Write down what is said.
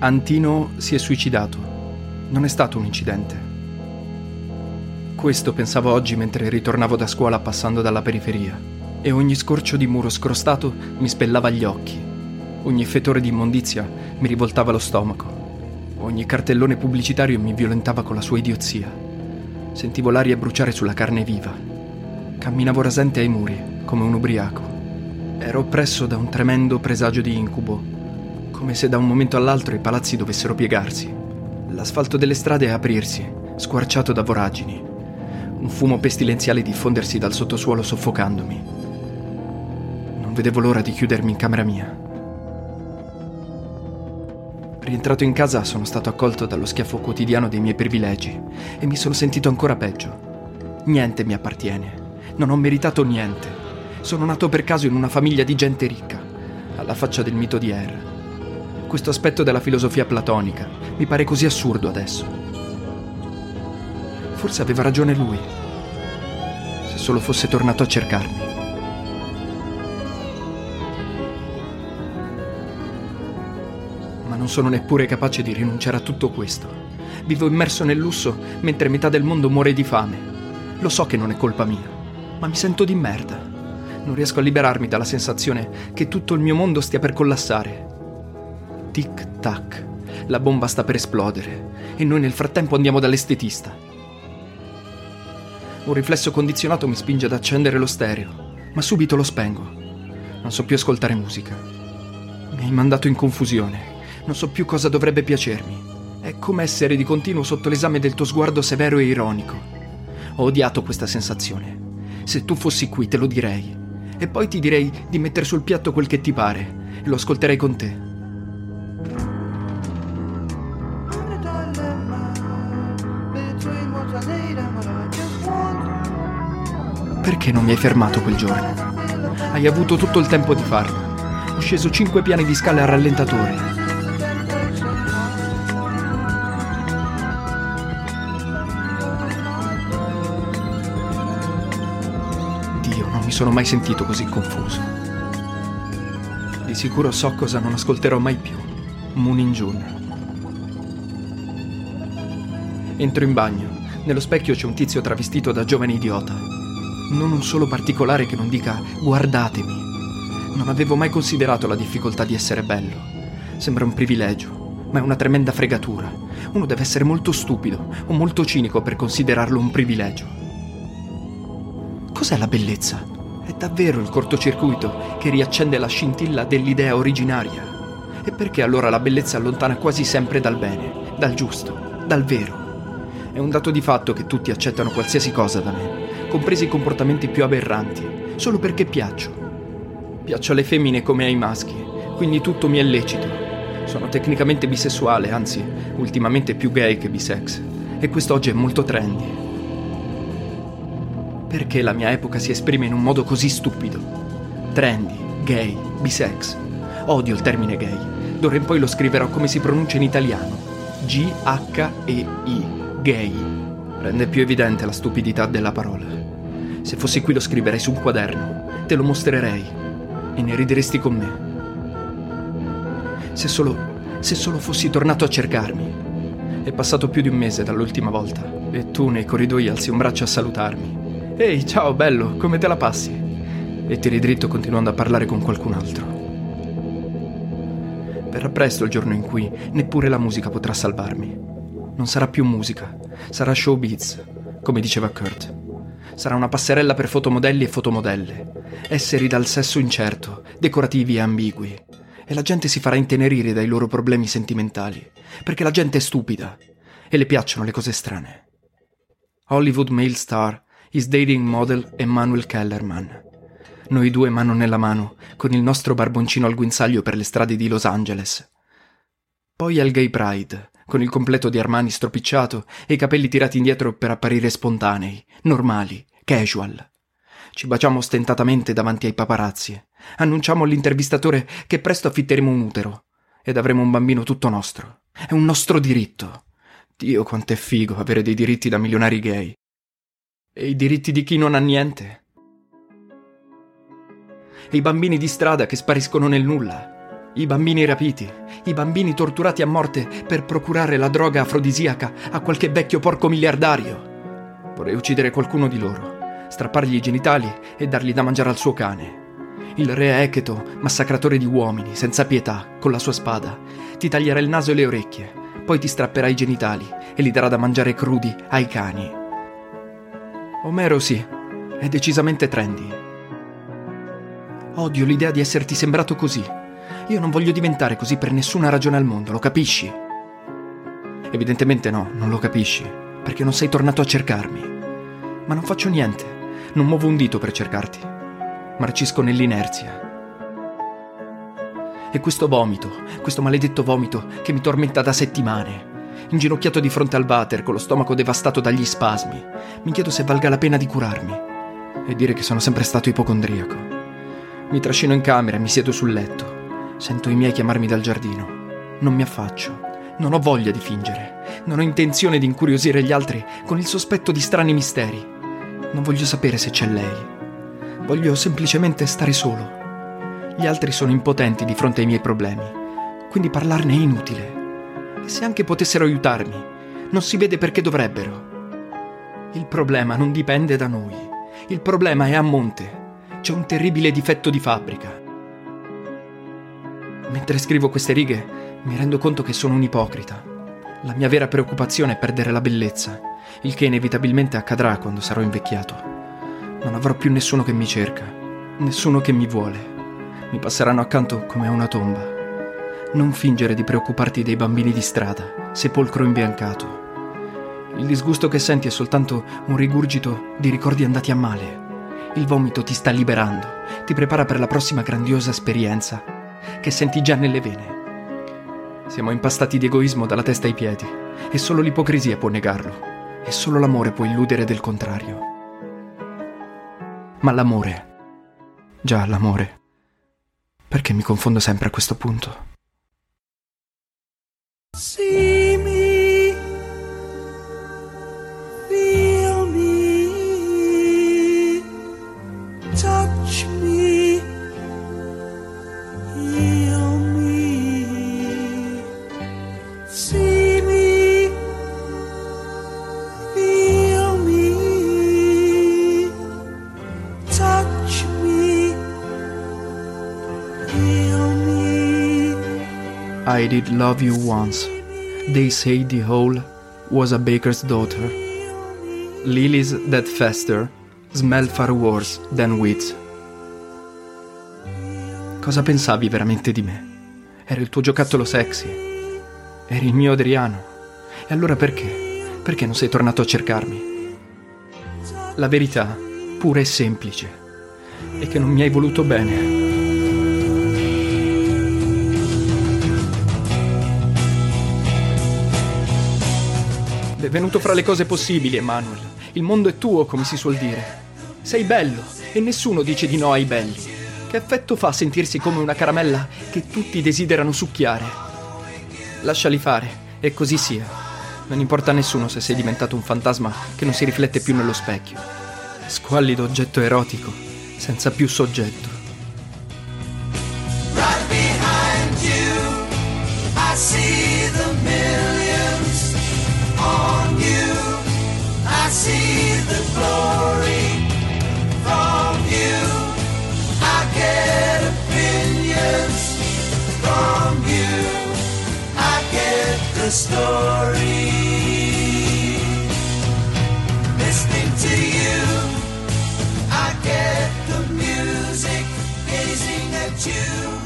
Antino si è suicidato. Non è stato un incidente. Questo pensavo oggi mentre ritornavo da scuola passando dalla periferia e ogni scorcio di muro scrostato mi spellava gli occhi. Ogni fetore di immondizia mi rivoltava lo stomaco. Ogni cartellone pubblicitario mi violentava con la sua idiozia. Sentivo l'aria bruciare sulla carne viva. Camminavo rasente ai muri, come un ubriaco. Ero oppresso da un tremendo presagio di incubo, come se da un momento all'altro i palazzi dovessero piegarsi, l'asfalto delle strade aprirsi, squarciato da voragini, un fumo pestilenziale diffondersi dal sottosuolo soffocandomi. Non vedevo l'ora di chiudermi in camera mia. Rientrato in casa sono stato accolto dallo schiaffo quotidiano dei miei privilegi e mi sono sentito ancora peggio. Niente mi appartiene. Non ho meritato niente. Sono nato per caso in una famiglia di gente ricca, alla faccia del mito di Er. Questo aspetto della filosofia platonica mi pare così assurdo adesso. Forse aveva ragione lui. Se solo fosse tornato a cercarmi. Ma non sono neppure capace di rinunciare a tutto questo. Vivo immerso nel lusso mentre metà del mondo muore di fame. Lo so che non è colpa mia, ma mi sento di merda. Non riesco a liberarmi dalla sensazione che tutto il mio mondo stia per collassare. Tic tac, la bomba sta per esplodere e noi nel frattempo andiamo dall'estetista. Un riflesso condizionato mi spinge ad accendere lo stereo, ma subito lo spengo. Non so più ascoltare musica. Mi hai mandato in confusione. Non so più cosa dovrebbe piacermi. È come essere di continuo sotto l'esame del tuo sguardo severo e ironico. Ho odiato questa sensazione. Se tu fossi qui te lo direi. E poi ti direi di mettere sul piatto quel che ti pare. E lo ascolterei con te. Perché non mi hai fermato quel giorno? Hai avuto tutto il tempo di farlo. Ho sceso cinque piani di scale a rallentatore. Dio, non mi sono mai sentito così confuso. Di sicuro so cosa non ascolterò mai più. Moonin Jun. Entro in bagno. Nello specchio c'è un tizio travestito da giovane idiota. Non un solo particolare che non dica guardatemi. Non avevo mai considerato la difficoltà di essere bello. Sembra un privilegio, ma è una tremenda fregatura. Uno deve essere molto stupido o molto cinico per considerarlo un privilegio. Cos'è la bellezza? È davvero il cortocircuito che riaccende la scintilla dell'idea originaria. E perché allora la bellezza allontana quasi sempre dal bene, dal giusto, dal vero? È un dato di fatto che tutti accettano qualsiasi cosa da me, compresi i comportamenti più aberranti, solo perché piaccio. Piaccio alle femmine come ai maschi, quindi tutto mi è lecito. Sono tecnicamente bisessuale, anzi, ultimamente più gay che bisex. E quest'oggi è molto trendy. Perché la mia epoca si esprime in un modo così stupido? Trendy, gay, bisex. Odio il termine gay. D'ora in poi lo scriverò come si pronuncia in italiano. G-H-E-I. Gay. Rende più evidente la stupidità della parola. Se fossi qui lo scriverei su un quaderno, te lo mostrerei e ne rideresti con me. Se solo, se solo fossi tornato a cercarmi. È passato più di un mese dall'ultima volta e tu nei corridoi alzi un braccio a salutarmi. Ehi, ciao bello, come te la passi? E tiri dritto continuando a parlare con qualcun altro. Verrà presto il giorno in cui neppure la musica potrà salvarmi. Non sarà più musica, sarà showbiz, come diceva Kurt. Sarà una passerella per fotomodelli e fotomodelle, esseri dal sesso incerto, decorativi e ambigui. E la gente si farà intenerire dai loro problemi sentimentali, perché la gente è stupida e le piacciono le cose strane. Hollywood male star is dating model Emmanuel Kellerman. Noi due mano nella mano, con il nostro barboncino al guinzaglio per le strade di Los Angeles. Poi al Gay Pride, con il completo di Armani stropicciato e i capelli tirati indietro per apparire spontanei, normali, casual. Ci baciamo ostentatamente davanti ai paparazzi. Annunciamo all'intervistatore che presto affitteremo un utero ed avremo un bambino tutto nostro. È un nostro diritto. Dio quanto è figo avere dei diritti da milionari gay. E i diritti di chi non ha niente? E i bambini di strada che spariscono nel nulla? I bambini rapiti, i bambini torturati a morte per procurare la droga afrodisiaca a qualche vecchio porco miliardario. Vorrei uccidere qualcuno di loro, strappargli i genitali e dargli da mangiare al suo cane. Il re Echeto, massacratore di uomini, senza pietà, con la sua spada, ti taglierà il naso e le orecchie, poi ti strapperà i genitali e li darà da mangiare crudi ai cani. Omero sì, è decisamente trendy. Odio l'idea di esserti sembrato così. Io non voglio diventare così per nessuna ragione al mondo, lo capisci? Evidentemente no, non lo capisci, perché non sei tornato a cercarmi. Ma non faccio niente, non muovo un dito per cercarti. Marcisco nell'inerzia. E questo vomito, questo maledetto vomito che mi tormenta da settimane, inginocchiato di fronte al water con lo stomaco devastato dagli spasmi, mi chiedo se valga la pena di curarmi e dire che sono sempre stato ipocondriaco. Mi trascino in camera e mi siedo sul letto. Sento i miei chiamarmi dal giardino. Non mi affaccio. Non ho voglia di fingere. Non ho intenzione di incuriosire gli altri con il sospetto di strani misteri. Non voglio sapere se c'è lei. Voglio semplicemente stare solo. Gli altri sono impotenti di fronte ai miei problemi, quindi parlarne è inutile. E se anche potessero aiutarmi, non si vede perché dovrebbero. Il problema non dipende da noi. Il problema è a monte. C'è un terribile difetto di fabbrica. Mentre scrivo queste righe, mi rendo conto che sono un ipocrita. La mia vera preoccupazione è perdere la bellezza, il che inevitabilmente accadrà quando sarò invecchiato. Non avrò più nessuno che mi cerca, nessuno che mi vuole. Mi passeranno accanto come a una tomba. Non fingere di preoccuparti dei bambini di strada, sepolcro imbiancato. Il disgusto che senti è soltanto un rigurgito di ricordi andati a male. Il vomito ti sta liberando, ti prepara per la prossima grandiosa esperienza che senti già nelle vene. Siamo impastati di egoismo dalla testa ai piedi e solo l'ipocrisia può negarlo e solo l'amore può illudere del contrario. Ma l'amore, già l'amore, perché mi confondo sempre a questo punto? See I did love you once. They say the hole was a baker's daughter. Lilies that fester smell far worse than wheat. Cosa pensavi veramente di me? Ero il tuo giocattolo sexy. Eri il mio Adriano. E allora perché? Perché non sei tornato a cercarmi? La verità, pura e semplice, è che non mi hai voluto bene. È venuto fra le cose possibili, Emanuel. Il mondo è tuo, come si suol dire. Sei bello e nessuno dice di no ai belli. Che effetto fa sentirsi come una caramella che tutti desiderano succhiare? Lasciali fare, e così sia. Non importa a nessuno se sei diventato un fantasma che non si riflette più nello specchio. Squallido oggetto erotico, senza più soggetto. the story. Listening to you, I get the music, gazing at you.